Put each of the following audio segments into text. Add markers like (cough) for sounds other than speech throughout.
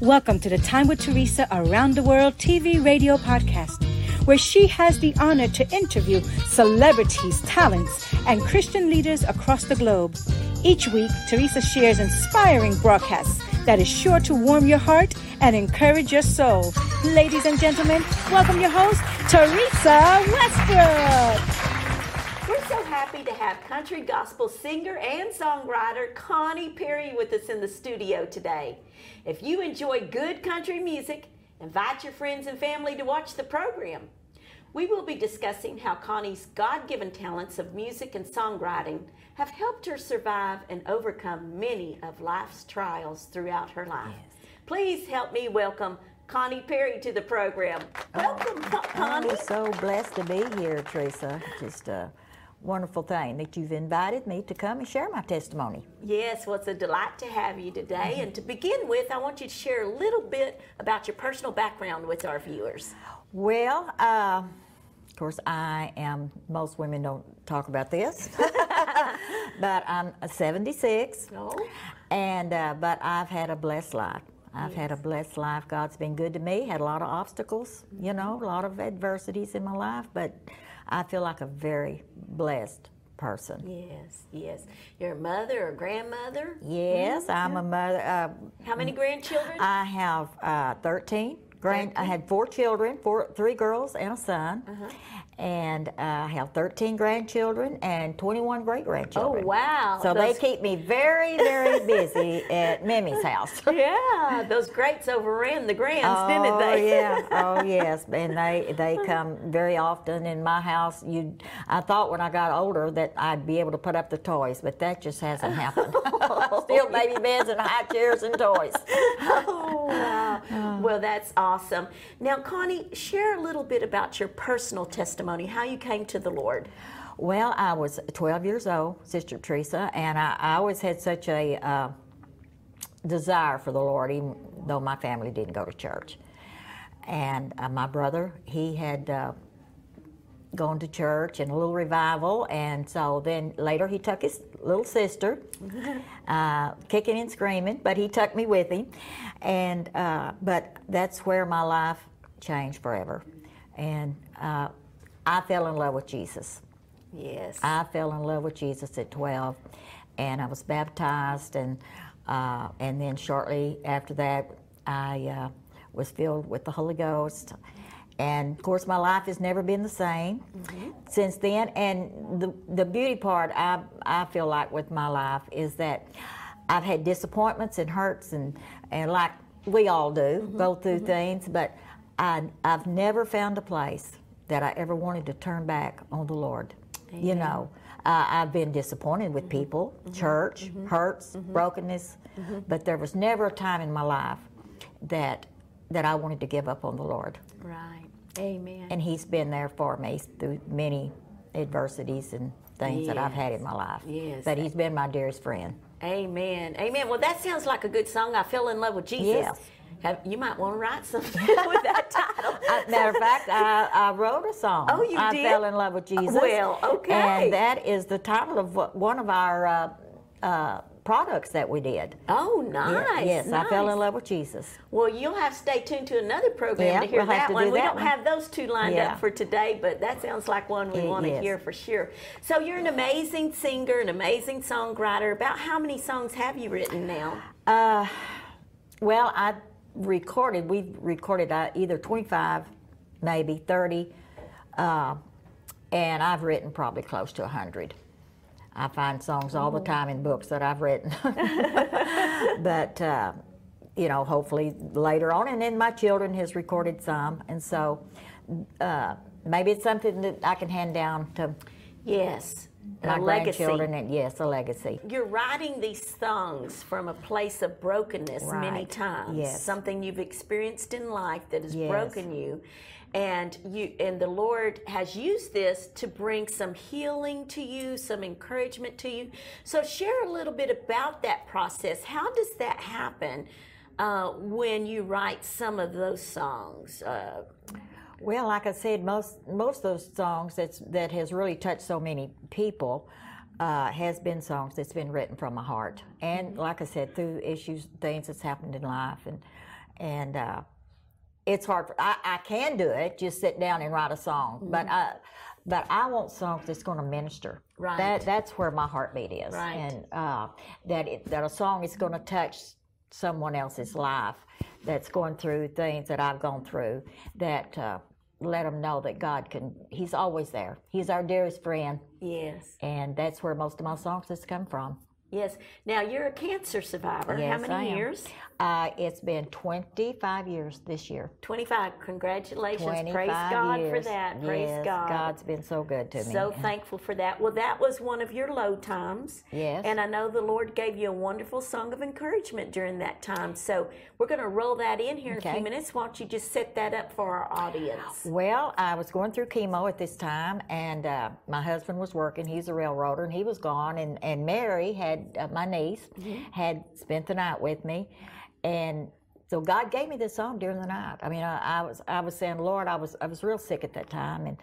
Welcome to the Time with Theresa Around the World TV radio podcast, where she has the honor to interview celebrities, talents, and Christian leaders across the globe. Each week, Theresa shares inspiring broadcasts that is sure to warm your heart and encourage your soul. Ladies and gentlemen, welcome your host, Theresa Westbrook happy to have country gospel singer and songwriter Connie Perry with us in the studio today. If you enjoy good country music, invite your friends and family to watch the program. We will be discussing how Connie's God given talents of music and songwriting have helped her survive and overcome many of life's trials throughout her life. Yes. Please help me welcome Connie Perry to the program. Welcome, oh, Connie. I'm so blessed to be here, Theresa. Just uh, wonderful thing that you've invited me to come and share my testimony. Yes, well, it's a delight to have you today. Mm-hmm. And to begin with, I want you to share a little bit about your personal background with our viewers. Well, uh, of course, I am, most women don't talk about this, (laughs) but I'm 76. Oh. And, uh, but I've had a blessed life. I've yes. had a blessed life. God's been good to me. Had a lot of obstacles, you know, a lot of adversities in my life, but I feel like a very blessed person. Yes, yes. You're a mother or grandmother? Yes, mm-hmm. I'm a mother. Uh, How many grandchildren? I have uh, 13. Grand, 13. I had four children, four, three girls and a son. Uh-huh and uh, I have 13 grandchildren and 21 great grandchildren. Oh, wow. So those... they keep me very, very busy at Mimi's house. (laughs) yeah, those greats overran the grands, oh, didn't they? (laughs) yeah, oh, yes. And they, they come very often in my house. You, I thought when I got older that I'd be able to put up the toys, but that just hasn't happened. (laughs) Still baby beds and high chairs and toys. oh, Uh. Well, that's awesome. Now, Connie, share a little bit about your personal testimony testimony, how you came to the Lord. Well, I was 12 years old, Sister Theresa, and I, I always had such a uh, desire for the Lord, even though my family didn't go to church. And uh, my brother, he had uh, gone to church and a little revival, and so then later he took his little sister, (laughs) uh, kicking and screaming, but he took me with him, and uh, but that's where my life changed forever, and uh, I fell in love with Jesus. Yes. I fell in love with Jesus at 12, and I was baptized, and uh, and then shortly after that, I uh, was filled with the Holy Ghost. And of course, my life has never been the same mm-hmm. since then. And the the beauty part I I feel like with my life is that I've had disappointments and hurts and and like we all do mm-hmm. go through mm-hmm. things, but I I've never found a place that I ever wanted to turn back on the Lord. Amen. You know, uh, I've been disappointed with mm-hmm. people, mm-hmm. church, mm-hmm. hurts, brokenness, but there was never a time in my life that that I wanted to give up on the Lord. Right. Amen. And He's been there for me through many adversities and things yes. that I've had in my life. Yes. But He's been my dearest friend. Amen. Amen. Well, that sounds like a good song. I fell in love with Jesus. Yes. Have, you might want to write something (laughs) with that title. (laughs) uh, matter of fact, I, I, wrote a song. Oh, you I did? I fell in love with Jesus. Well, okay. And that is the title of what, one of our uh, uh, products that we did. Oh, nice. yes, nice. I fell in love with Jesus. Well, you'll have to stay tuned to another program yeah, to hear we'll that one. Do we don't one. have those two lined yeah. up for today, but that sounds like one we want to yes. hear for sure. So you're an amazing singer, an amazing songwriter. About how many songs have you written now? Uh, well, I recorded, we've recorded uh, either 25, maybe 30, uh, and I've written probably close to 100. I find songs all the time in books that I've written. (laughs) (laughs) but, uh, you know, hopefully later on, and then my children has recorded some, and so uh, maybe it's something that I can hand down to yes my a grandchildren, legacy. and yes, a legacy. You're writing these songs from a place of brokenness right. many times. Yes. Something you've experienced in life that has yes. broken you. And you and the Lord has used this to bring some healing to you, some encouragement to you. So share a little bit about that process. How does that happen uh, when you write some of those songs? Uh, well, like I said, most most of those songs that's that has really touched so many people uh, has been songs that's been written from my heart, and like I said, through issues, things that's happened in life, and and uh, it's hard. For, I, I can do it, just sit down and write a song, mm-hmm. but I, but I want songs that's going to minister. Right. That that's where my heartbeat is, right. and uh, that it, that a song is going to touch someone else's life that's going through things that I've gone through. That uh, let them know that God can. He's always there. He's our dearest friend. Yes. And that's where most of my songs has come from. Yes. Now you're a cancer survivor. Yes, How many years? Uh, it's been 25 years this year. 25. Congratulations. 25 Praise God years. for that. Praise yes, God. God's been so good to me. So thankful for that. Well, that was one of your low times. Yes. And I know the Lord gave you a wonderful song of encouragement during that time. So we're going to roll that in here okay. in a few minutes. Why don't you just set that up for our audience? Well, I was going through chemo at this time, and uh, my husband was working. He's a railroader, and he was gone. And, and Mary had, uh, my niece, mm-hmm. had spent the night with me. And so God gave me this song during the night. I mean, I, I, was I was saying, Lord, I was I was real sick at that time, and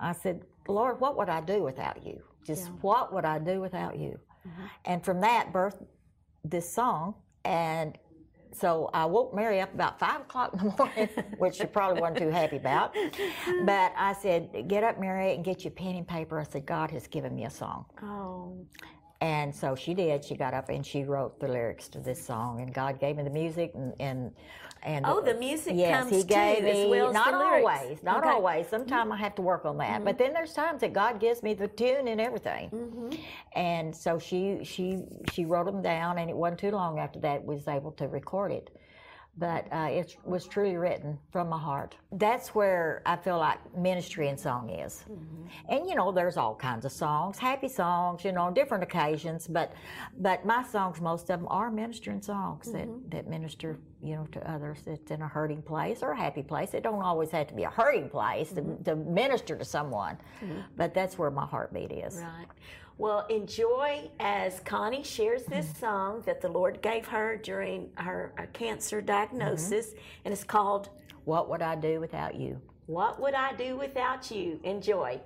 I said, Lord, what would I do without you? Just yeah. what would I do without you? Mm-hmm. And from that birthed this song, and so I woke Mary up about five o'clock in the (laughs) morning, which she probably wasn't too happy about. But I said, "Get up, Mary, and get your pen and paper." I said, "God has given me a song." Oh. And so she did. She got up and she wrote the lyrics to this song, and God gave me the music and and, and oh, the music yes, comes He gave too, me well not always, not okay. always. Sometimes mm-hmm. I have to work on that, mm-hmm. but then there's times that God gives me the tune and everything. Mm-hmm. And so she she she wrote them down, and it wasn't too long after that was able to record it but uh, it was truly written from my heart. That's where I feel like ministry and song is. Mm-hmm. And you know, there's all kinds of songs, happy songs, you know, on different occasions. But but my songs, most of them are ministering songs mm-hmm. that that minister, you know, to others. It's in a hurting place or a happy place. It don't always have to be a hurting place mm-hmm. to, to, minister to someone. Mm-hmm. But that's where my heartbeat is. Right. Well, enjoy as Connie shares this mm-hmm. song that the Lord gave her during her cancer diagnosis, mm-hmm. and it's called What Would I Do Without You? What Would I Do Without You? Enjoy.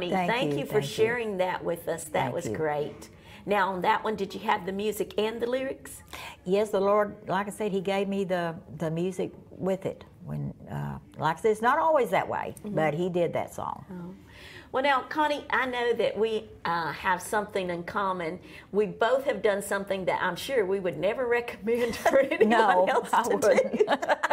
Song, Connie. Thank you, you for thank you. sharing that with us. That Thank was you. great. Now, on that one, did you have the music and the lyrics? Yes, the Lord, like I said, He gave me the, the music with it. When, uh, like I said, it's not always that way, Mm-hmm. but He did that song. Well, now, Connie, I know that we uh, have something in common. We both have done something that I'm sure we would never recommend (laughs) for (laughs) anyone No, else I to do. (laughs)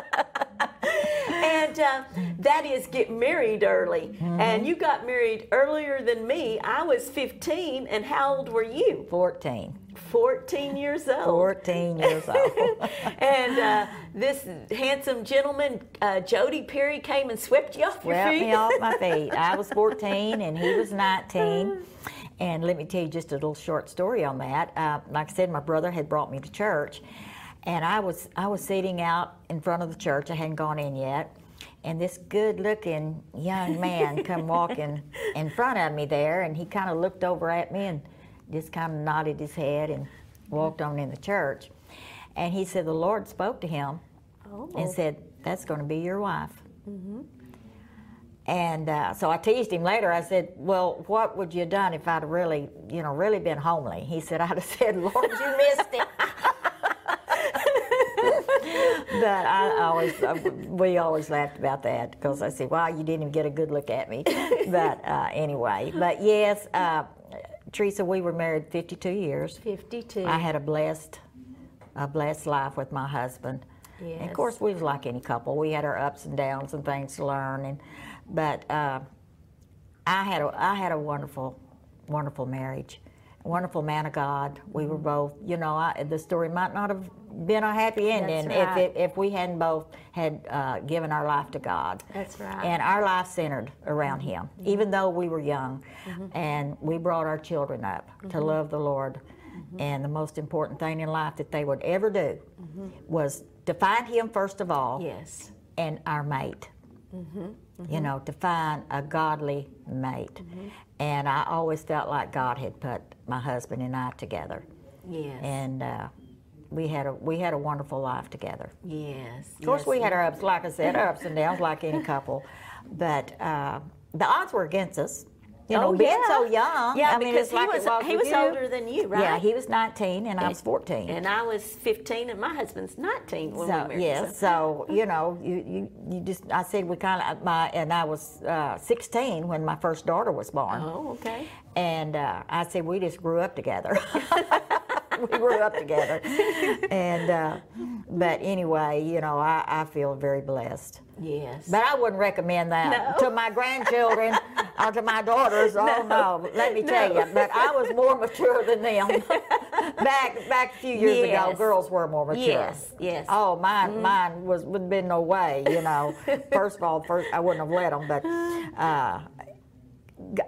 and uh, that is get married early. Mm-hmm. And you got married earlier than me. I was 15, and how old were you? 14. 14 years old. 14 years old. (laughs) and uh, this handsome gentleman, uh, Jody Perry, came and swept you off your Swept me off my feet. (laughs) I was 14 and he was 19. (laughs) And let me tell you just a little short story on that. Uh, like I said, my brother had brought me to church, and I was I was sitting out in front of the church. I hadn't gone in yet, and this good-looking young man come walking in front of me there, and he kind of looked over at me and just kind of nodded his head and walked on in the church. And he said the Lord spoke to him Oh. and said, "That's going to be your wife." And uh, so I teased him later. I said, "Well, what would you have done if I'd really, you know, really been homely?" He said, "I'd have said, Lord, you missed it." (laughs) but I always, uh, we always laughed about that because I said, "Wow, you didn't even get a good look at me." (laughs) But uh, anyway, but yes, uh, Theresa, we were married 52 years. 52. I had a blessed, a blessed life with my husband. And Yes. of course, we was like any couple. We had our ups and downs and things to learn, and but uh, I had a I had a wonderful, wonderful marriage, wonderful man of God. We Mm-hmm. were both, you know, I, the story might not have been a happy ending right. if, if if we hadn't both had uh, given our life to God. That's right. And our life centered around Him, even though we were young, Mm-hmm. and we brought our children up to love the Lord. Mm-hmm. And the most important thing in life that they would ever do Mm-hmm. was to find Him first of all, yes. and our mate. Mm-hmm. You know, to find a godly mate. And I always felt like God had put my husband and I together, Yes. and uh, we had a we had a wonderful life together. yes. Of course, yes. we had our ups, like I said, our ups and downs, like any (laughs) couple. But uh, the odds were against us. You know, Oh, being yeah. so young. Yeah, I mean, because it's like he was, he was you. older than you, right? Yeah, he was 19 and I was 14. And I was 15, and my husband's 19 when we so married. yes, so you know, you, you, you just I said we kind of my and I was uh, 16 when my first daughter was born, Oh, okay. and uh, I said we just grew up together. (laughs) (laughs) (laughs) we grew up together, and uh, but anyway, you know, I, I feel very blessed. Yes. But I wouldn't recommend that No. to my grandchildren (laughs) or to my daughters. Oh no, let me tell you. But I was more mature than them. (laughs) back back a few years ago, girls were more mature. Yes, yes. Oh, mine mine was would have been no way. You know, first of all, first I wouldn't have let them. But uh,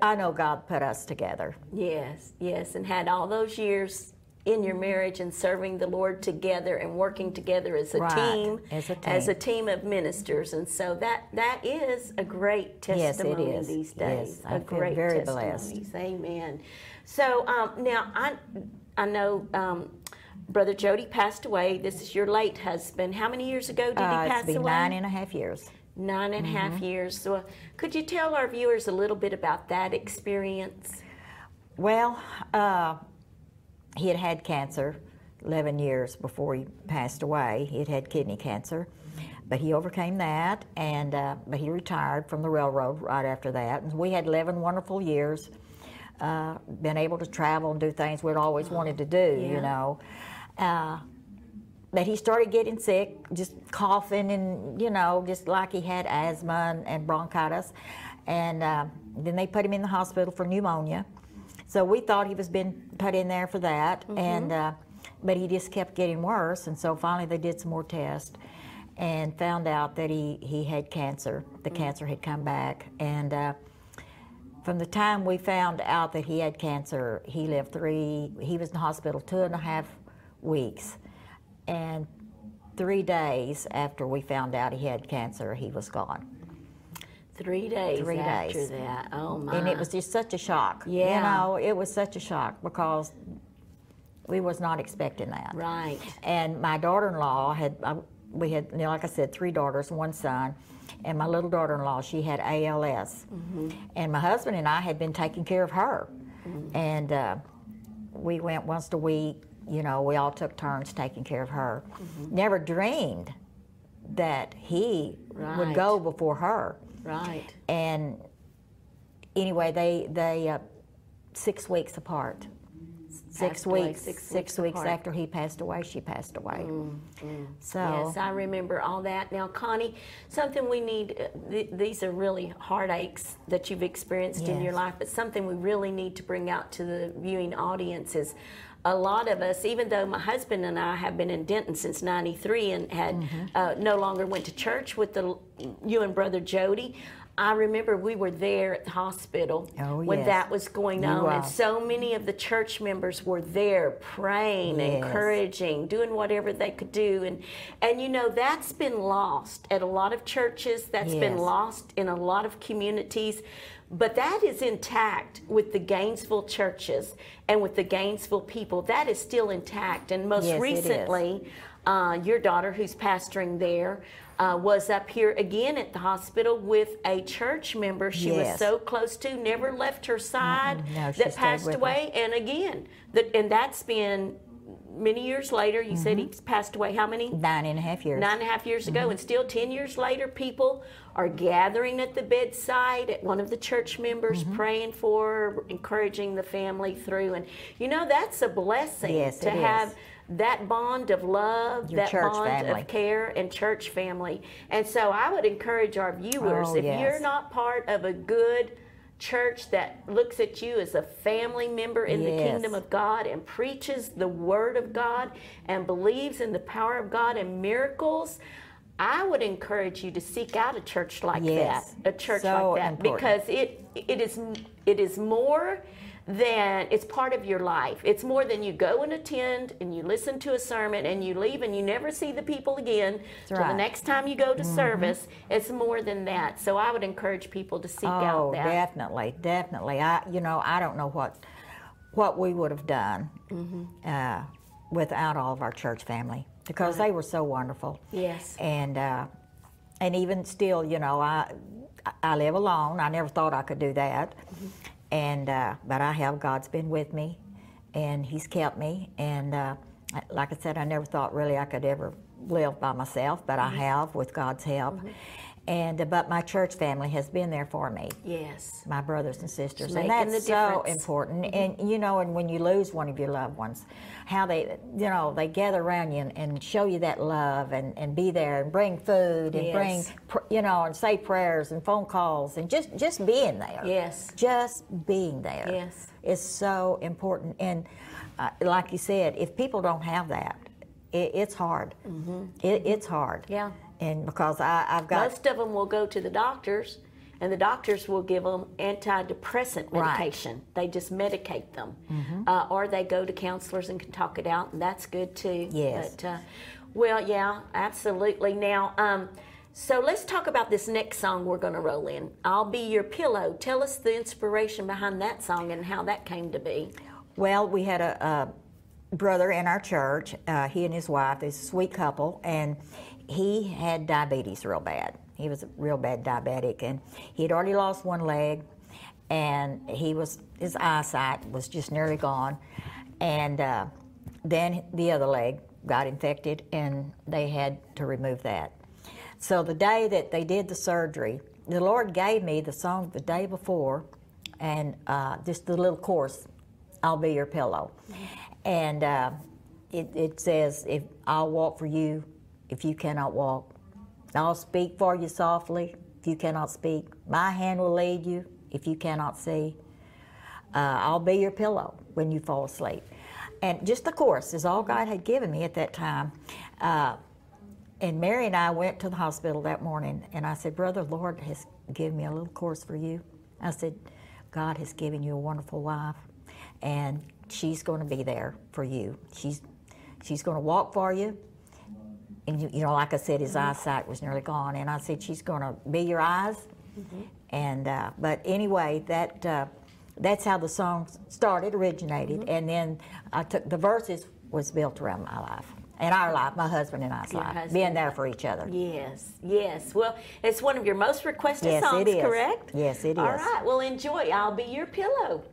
I know God put us together. Yes, yes, and had all those years in your marriage and serving the Lord together and working together as a Right, team, as a as a team. team of ministers, and so that that is a great Yes, it testimony is. these Yes, days. I a feel great very testimonies. Amen. So um, now I I know. Um, Brother Jody passed away. This is your late husband. How many years ago did he Uh, pass it's been away? nine and a half years. Nine and a half Mm-hmm. years. So, uh, could you tell our viewers a little bit about that experience? Well, uh, he had had cancer 11 years before he passed away. He had had kidney cancer, but he overcame that, and uh, but he retired from the railroad right after that. And we had 11 wonderful years, uh, been able to travel and do things we'd always wanted to do, Yeah. you know. Uh, but he started getting sick, just coughing and, you know, just like he had asthma and, and bronchitis. And uh, then they put him in the hospital for pneumonia. So we thought he was being put in there for that. And, uh, but he just kept getting worse. And so finally they did some more tests and found out that he, he had cancer. The cancer had come back. And uh, from the time we found out that he had cancer, he lived three, he was in the hospital two and a half weeks. And three days after we found out he had cancer, he was gone. Three days Three after days. that. Oh my! And it was just such a shock. Yeah. You know, it was such a shock because we was not expecting that. right. And my daughter-in-law had, uh, we had, you know, like I said, three daughters, one son, and my little daughter-in-law, she had ALS, and my husband and I had been taking care of her, and uh, we went once a week. You know, we all took turns taking care of her. Never dreamed that he would go before her, Right. and anyway, they they uh, six weeks apart. Six weeks, six six, weeks. Mm, after he passed away, she passed away. So Yes, I remember all that. Now, Connie, something we need, uh, th- these are really heartaches that you've experienced in your life, but something we really need to bring out to the viewing audience is a lot of us, even though my husband and I have been in Denton since 93 and had Mm-hmm. uh, no longer went to church with the you and Brother Jody, I remember we were there at the hospital Oh, when yes. that was going You on, and so many of the church members were there praying, Yes. encouraging, doing whatever they could do, and and you know that's been lost at a lot of churches. That's been lost in a lot of communities. But that is intact with the Gainesville churches and with the Gainesville people. That is still intact. And most Yes, recently, uh, your daughter, who's pastoring there, uh, was up here again at the hospital with a church member she was so close to, never left her side, No, that passed away. And again, that and that's been many years later. You said he passed away. How many? nine and a half years. Nine and a half years ago, and still 10 years later, people are gathering at the bedside at one of the church members, praying for, encouraging the family through. And you know, that's a blessing Yes, to it is. That bond of love, Your that bond family. of care and church family. And so I would encourage our viewers Oh, if yes. you're not part of a good church that looks at you as a family member in the kingdom of God and preaches the word of God and believes in the power of God and miracles, I would encourage you to seek out a church like Yes. that, a church So like that, important. because it it is it is more than it's part of your life. It's more than you go and attend and you listen to a sermon and you leave and you never see the people again till the next time you go to service. It's more than that. So I would encourage people to seek oh, out that. definitely, definitely. I, you know, I don't know what what we would have done Mm-hmm. uh, without all of our church family because they were so wonderful. Yes. And uh, and even still, you know, I I live alone. I never thought I could do that, and uh, but I have. God's been with me, and He's kept me. And uh, like I said, I never thought really I could ever live by myself, but I have with God's help. And uh, but my church family has been there for me Yes. my brothers and sisters, and that's so important. And you know, and when you lose one of your loved ones, how they, you know, they gather around you and, and show you that love, and, and be there, and bring food, and bring, Yes. pr- you know, and say prayers and phone calls, and just just being there. Yes. just being there. Yes. is so important. And uh, like you said, if people don't have that, it, it's hard. It, it's hard. Mm-hmm. Yeah. And because I, I've got Most of them will go to the doctors, and the doctors will give them antidepressant Right. Mm-hmm. medication. They just medicate them, uh, or they go to counselors and can talk it out, and that's good too. Yes. But, uh, well, yeah, absolutely. Now, um, so let's talk about this next song we're going to roll in. I'll be your pillow. Tell us the inspiration behind that song and how that came to be. Well, we had a, a brother in our church. Uh, he and his wife, this sweet couple, and he had diabetes real bad. He was a real bad diabetic, and he had already lost one leg, and he was his eyesight was just nearly gone, and uh, then the other leg got infected, and they had to remove that. So the day that they did the surgery, the Lord gave me the song the day before, and uh, just the little chorus, "I'll be your pillow," and uh, it, it says, "If I'll walk for you, if you cannot walk, I'll speak for you softly, if you cannot speak. My hand will lead you, if you cannot see. Uh, I'll be your pillow when you fall asleep." And just the chorus is all God had given me at that time. Uh, and Mary and I went to the hospital that morning, and I said, Brother, Lord has given me a little course for you. I said, God has given you a wonderful wife, and she's going to be there for you. She's, she's going to walk for you. And, you, you know, like I said, his eyesight was nearly gone, and I said, She's going to be your eyes. And, uh, but anyway, that, uh, that's how the song started, originated, and then I took the verses was built around my life in our life, my husband and I's Your life, husband. being there for each other. Yes, yes. Well, it's one of your most requested Yes, songs, correct? Yes, it All is. right, well, enjoy. I'll be your pillow.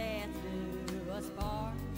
Till death do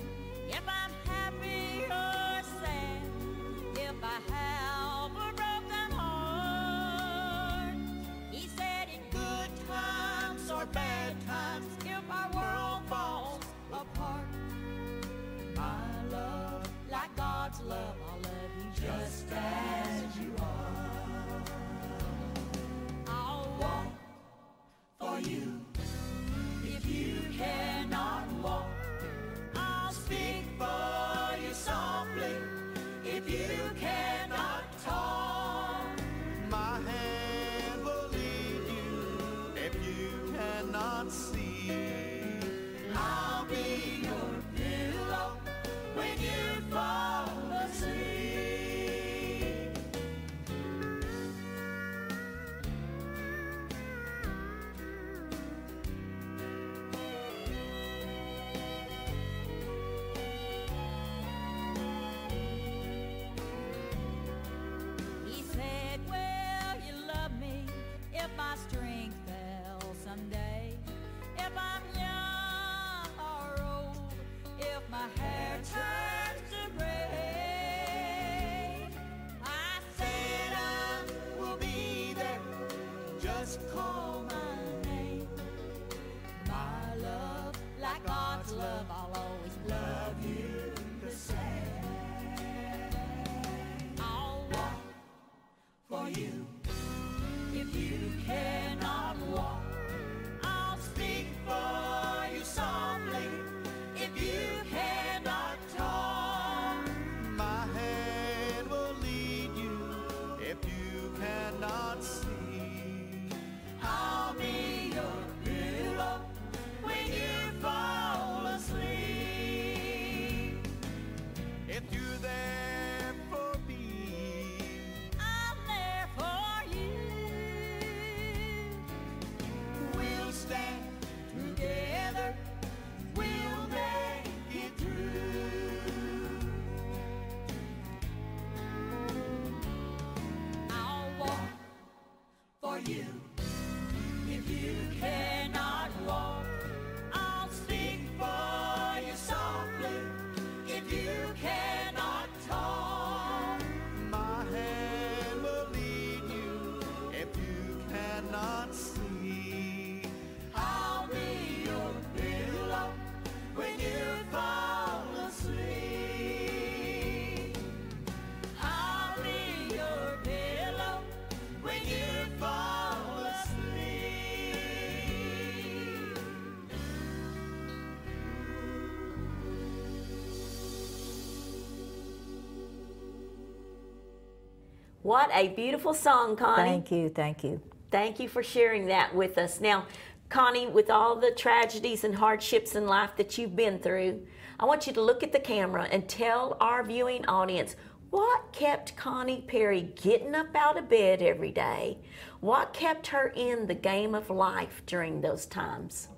What a beautiful song, Connie. Thank you, thank you. Thank you for sharing that with us. Now, Connie, with all the tragedies and hardships in life that you've been through, I want you to look at the camera and tell our viewing audience what kept Connie Perry getting up out of bed every day? What kept her in the game of life during those times?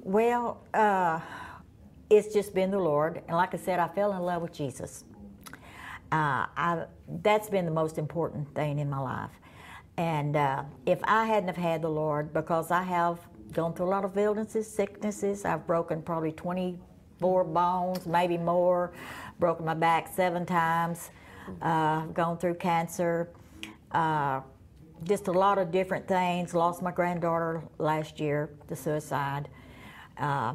Well, uh, it's just been the Lord, and like I said, I fell in love with Jesus. Uh, I, that's been the most important thing in my life. And uh, if I hadn't have had the Lord, because I have gone through a lot of illnesses, sicknesses, I've broken probably 24 bones, maybe more, broken my back seven times, uh, gone through cancer, uh, just a lot of different things. Lost my granddaughter last year to suicide. Uh,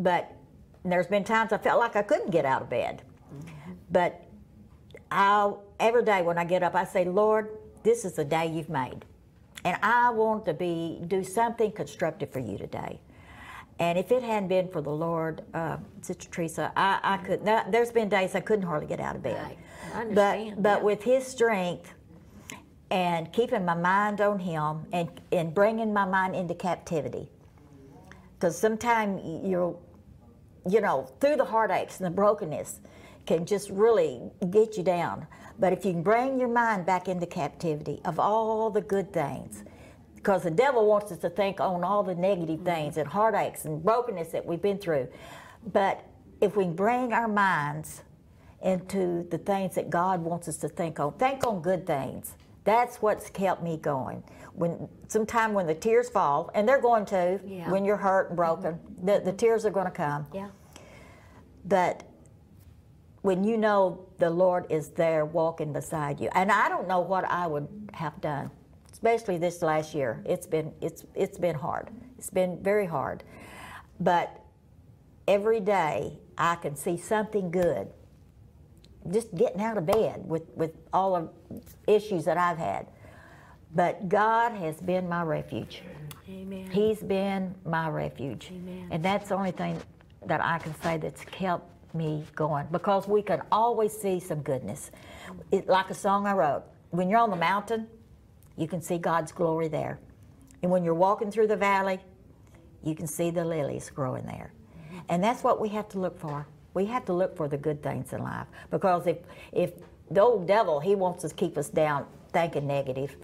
but there's been times I felt like I couldn't get out of bed. But I, every day when I get up, I say, Lord, this is the day you've made. and I want to be do something constructive for you today. And if it hadn't been for the Lord, uh, Sister Theresa, I, I could. Now, there's been days I couldn't hardly get out of bed. I understand, But but yeah. with His strength and keeping my mind on Him and and bringing my mind into captivity, because sometimes you're, you know, through the heartaches and the brokenness, can just really get you down. But if you can bring your mind back into captivity of all the good things, because the devil wants us to think on all the negative mm-hmm. things and heartaches and brokenness that we've been through. But if we bring our minds into the things that God wants us to think on, think on good things. That's what's kept me going. When sometime when the tears fall, and they're going to, Yeah. when you're hurt and broken, mm-hmm. the, the tears are going to come. Yeah. But when you know the Lord is there walking beside you, and I don't know what I would have done, especially this last year. It's been it's it's been hard. It's been very hard, but every day I can see something good. Just getting out of bed with with all of issues that I've had, but God has been my refuge. Amen. He's been my refuge. Amen. And that's the only thing that I can say that's kept me going because we can always see some goodness. It, like a song I wrote when you're on the mountain, you can see God's glory there. And when you're walking through the valley, you can see the lilies growing there. And that's what we have to look for. We have to look for the good things in life because if, if the old devil, he wants to keep us down thinking negative.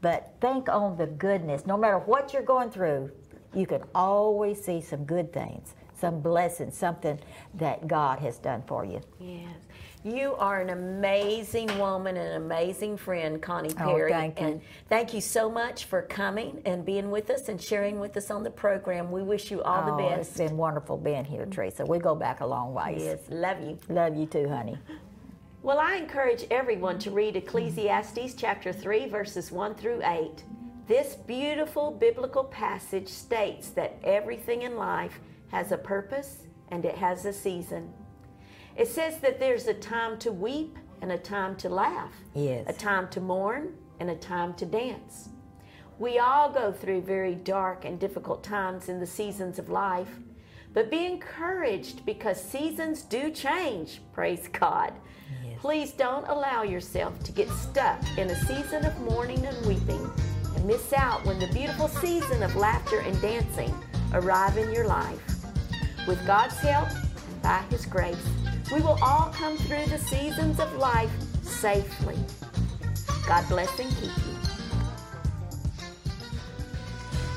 But think on the goodness. No matter what you're going through, you can always see some good things, some blessing, something that God has done for you. Yes. You are an amazing woman and an amazing friend, Connie Perry. Oh, Perry. thank you. And thank you so much for coming and being with us and sharing with us on the program. We wish you all oh, the It's been wonderful being here, Theresa. We go back a long ways. Yes, love you. Love you too, honey. Well, I encourage everyone to read Ecclesiastes chapter 3, verses 1 through 8. This beautiful biblical passage states that everything in life has a purpose and it has a season. It says that there's a time to weep and a time to laugh, Yes. a time to mourn and a time to dance. We all go through very dark and difficult times in the seasons of life, but be encouraged because seasons do change, praise God. Please don't allow yourself to get stuck in a season of mourning and weeping and miss out when the beautiful season of laughter and dancing arrive in your life. With God's help and by His grace, we will all come through the seasons of life safely. God bless and keep you.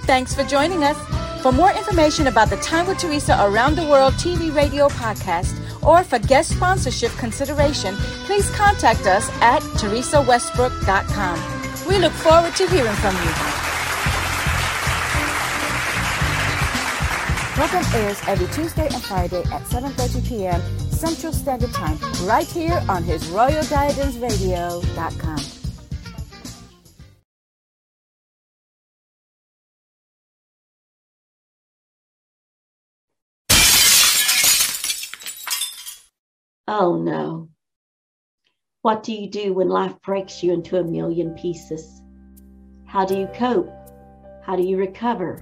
Thanks for joining us. For more information about the Time with Theresa Around the World TV radio podcast or for guest sponsorship consideration, please contact us at theresawestbrook.com. We look forward to hearing from you. Program airs every Tuesday and Friday at 7.30 p.m. Central Standard Time, right here on his Royal Guidance Radio.com. Oh no. What do you do when life breaks you into a million pieces? How do you cope? How do you recover?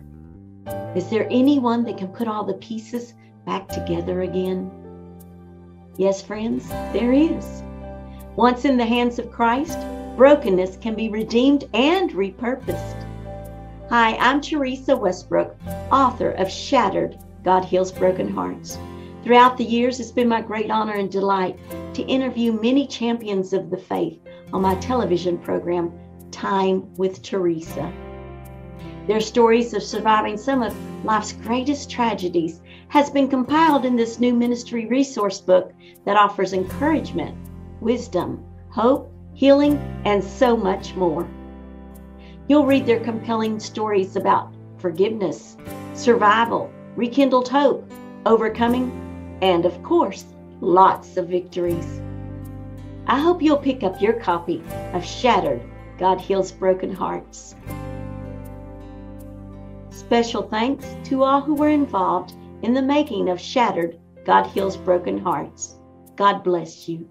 Is there anyone that can put all the pieces back together again? Yes, friends, there is. Once in the hands of Christ, brokenness can be redeemed and repurposed. Hi, I'm Theresa Westbrook, author of Shattered God Heals Broken Hearts. Throughout the years, it's been my great honor and delight to interview many champions of the faith on my television program, Time with Theresa. Their stories of surviving some of life's greatest tragedies has been compiled in this new ministry resource book that offers encouragement, wisdom, hope, healing, and so much more. You'll read their compelling stories about forgiveness, survival, rekindled hope, overcoming, and of course, lots of victories. I hope you'll pick up your copy of Shattered God Heals Broken Hearts. Special thanks to all who were involved in the making of Shattered God Heals Broken Hearts. God bless you.